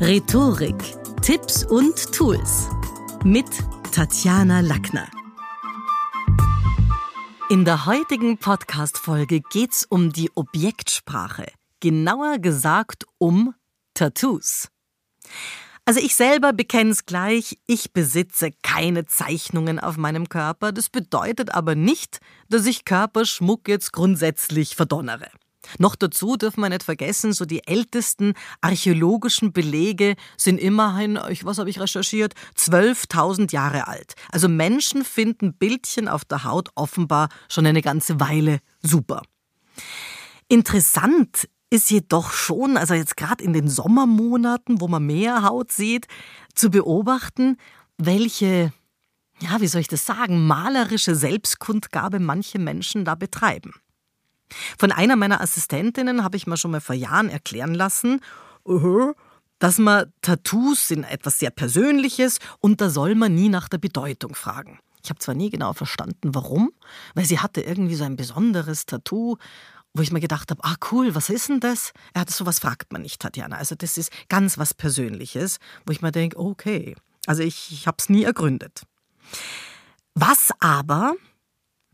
Rhetorik, Tipps und Tools mit Tatjana Lackner. In der heutigen Podcast-Folge geht's um die Objektsprache. Genauer gesagt um Tattoos. Also ich selber bekenne es gleich, ich besitze keine Zeichnungen auf meinem Körper. Das bedeutet aber nicht, dass ich Körperschmuck jetzt grundsätzlich verdonnere. Noch dazu dürfen wir nicht vergessen, so die ältesten archäologischen Belege sind immerhin, was habe ich recherchiert, 12.000 Jahre alt. Also Menschen finden Bildchen auf der Haut offenbar schon eine ganze Weile super. Interessant ist jedoch schon, also jetzt gerade in den Sommermonaten, wo man mehr Haut sieht, zu beobachten, welche, ja, wie soll ich das sagen, malerische Selbstkundgabe manche Menschen da betreiben. Von einer meiner Assistentinnen habe ich mir schon mal vor Jahren erklären lassen, dass man Tattoos sind etwas sehr Persönliches und da soll man nie nach der Bedeutung fragen. Ich habe zwar nie genau verstanden, warum, weil sie hatte irgendwie so ein besonderes Tattoo, wo ich mir gedacht habe, ah cool, was ist denn das? Er hat sowas fragt man nicht, Tatjana. Also das ist ganz was Persönliches, wo ich mir denke, okay, also ich, ich habe es nie ergründet. Was aber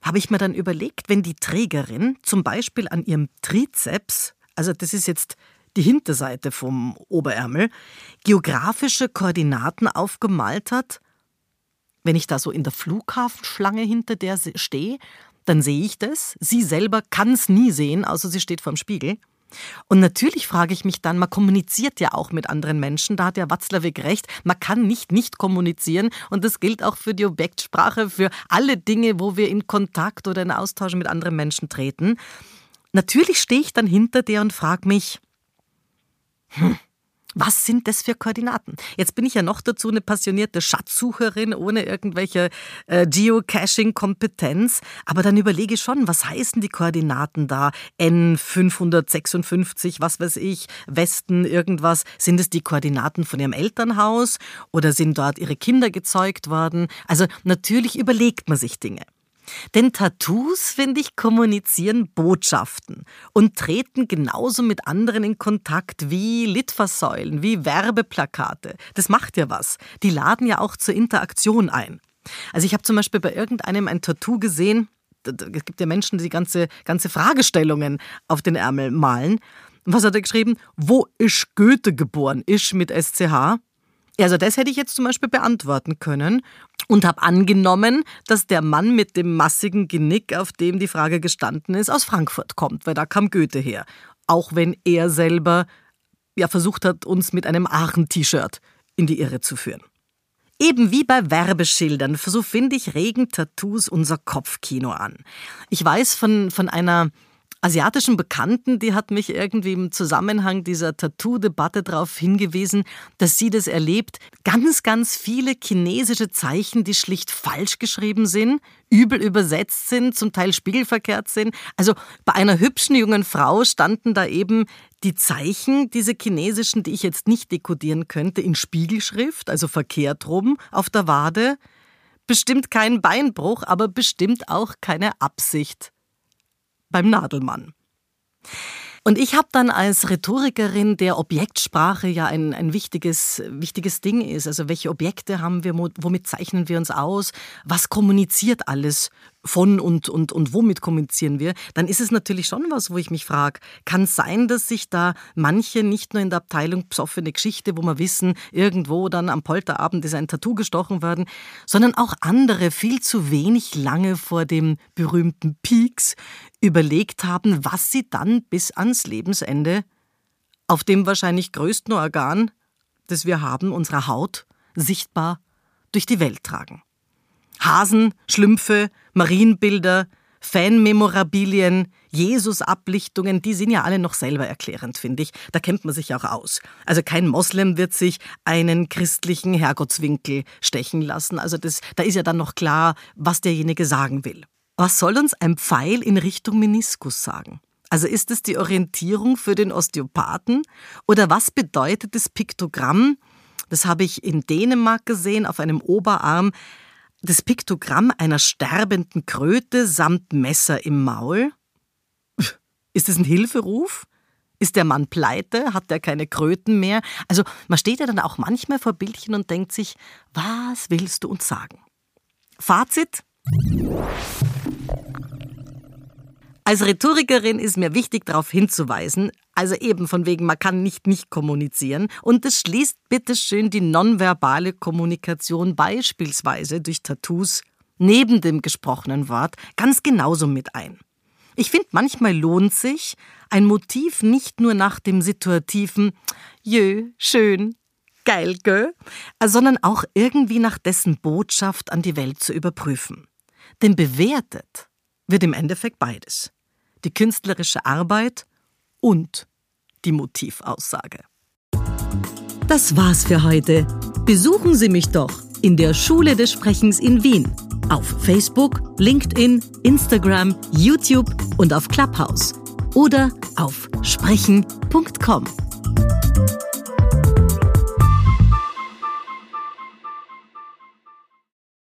habe ich mir dann überlegt, wenn die Trägerin zum Beispiel an ihrem Trizeps, also das ist jetzt die Hinterseite vom Oberärmel, geografische Koordinaten aufgemalt hat, wenn ich da so in der Flughafenschlange hinter der stehe, dann sehe ich das. Sie selber kann es nie sehen, außer sie steht vorm Spiegel. Und natürlich frage ich mich dann, man kommuniziert ja auch mit anderen Menschen, da hat ja Watzlawick recht, man kann nicht nicht kommunizieren und das gilt auch für die Objektsprache, für alle Dinge, wo wir in Kontakt oder in Austausch mit anderen Menschen treten. Natürlich stehe ich dann hinter der und frage mich, hm, was sind das für Koordinaten? Jetzt bin ich ja noch dazu eine passionierte Schatzsucherin ohne irgendwelche äh, Geocaching-Kompetenz. Aber dann überlege ich schon, was heißen die Koordinaten da? N556, was weiß ich, Westen, irgendwas. Sind es die Koordinaten von ihrem Elternhaus oder sind dort ihre Kinder gezeugt worden? Also natürlich überlegt man sich Dinge. Denn Tattoos, finde ich, kommunizieren Botschaften und treten genauso mit anderen in Kontakt wie Litfaßsäulen, wie Werbeplakate. Das macht ja was. Die laden ja auch zur Interaktion ein. Also ich habe zum Beispiel bei irgendeinem ein Tattoo gesehen, es gibt ja Menschen, die ganze, ganze Fragestellungen auf den Ärmel malen. was hat er geschrieben? Wo ist Goethe geboren? Ist mit SCH. Also das hätte ich jetzt zum Beispiel beantworten können und habe angenommen, dass der Mann mit dem massigen Genick, auf dem die Frage gestanden ist, aus Frankfurt kommt, weil da kam Goethe her. Auch wenn er selber ja versucht hat, uns mit einem Aachen-T-Shirt in die Irre zu führen. Eben wie bei Werbeschildern, so finde ich, regen Tattoos unser Kopfkino an. Ich weiß von, von einer asiatischen Bekannten, die hat mich irgendwie im Zusammenhang dieser Tattoo-Debatte darauf hingewiesen, dass sie das erlebt. Ganz, ganz viele chinesische Zeichen, die schlicht falsch geschrieben sind, übel übersetzt sind, zum Teil spiegelverkehrt sind. Also bei einer hübschen jungen Frau standen da eben die Zeichen, diese chinesischen, die ich jetzt nicht dekodieren könnte, in Spiegelschrift, also verkehrt rum, auf der Wade. Bestimmt kein Beinbruch, aber bestimmt auch keine Absicht beim Nadelmann. Und ich habe dann als Rhetorikerin, der Objektsprache ja ein, ein wichtiges, wichtiges Ding ist. Also welche Objekte haben wir, womit zeichnen wir uns aus, was kommuniziert alles von und, und, und womit kommunizieren wir, dann ist es natürlich schon was, wo ich mich frage, kann es sein, dass sich da manche nicht nur in der Abteilung psoffene Geschichte, wo wir wissen, irgendwo dann am Polterabend ist ein Tattoo gestochen worden, sondern auch andere viel zu wenig lange vor dem berühmten Peaks überlegt haben, was sie dann bis ans Lebensende auf dem wahrscheinlich größten Organ, das wir haben, unserer Haut, sichtbar durch die Welt tragen. Hasen, Schlümpfe, Marienbilder, Fanmemorabilien, Jesus-Ablichtungen, die sind ja alle noch selber erklärend, finde ich. Da kennt man sich auch aus. Also kein Moslem wird sich einen christlichen Herrgottswinkel stechen lassen. Also das, da ist ja dann noch klar, was derjenige sagen will. Was soll uns ein Pfeil in Richtung Meniskus sagen? Also ist es die Orientierung für den Osteopathen? Oder was bedeutet das Piktogramm? Das habe ich in Dänemark gesehen auf einem Oberarm. Das Piktogramm einer sterbenden Kröte samt Messer im Maul? Ist es ein Hilferuf? Ist der Mann pleite? Hat der keine Kröten mehr? Also man steht ja dann auch manchmal vor Bildchen und denkt sich, was willst du uns sagen? Fazit? Als Rhetorikerin ist mir wichtig darauf hinzuweisen, also eben von wegen, man kann nicht nicht kommunizieren. Und es schließt bitteschön die nonverbale Kommunikation beispielsweise durch Tattoos neben dem gesprochenen Wort ganz genauso mit ein. Ich finde, manchmal lohnt sich ein Motiv nicht nur nach dem situativen Jö, schön, geil, gell, sondern auch irgendwie nach dessen Botschaft an die Welt zu überprüfen. Denn bewertet wird im Endeffekt beides. Die künstlerische Arbeit und die Motivaussage. Das war's für heute. Besuchen Sie mich doch in der Schule des Sprechens in Wien. Auf Facebook, LinkedIn, Instagram, YouTube und auf Clubhouse. Oder auf sprechen.com.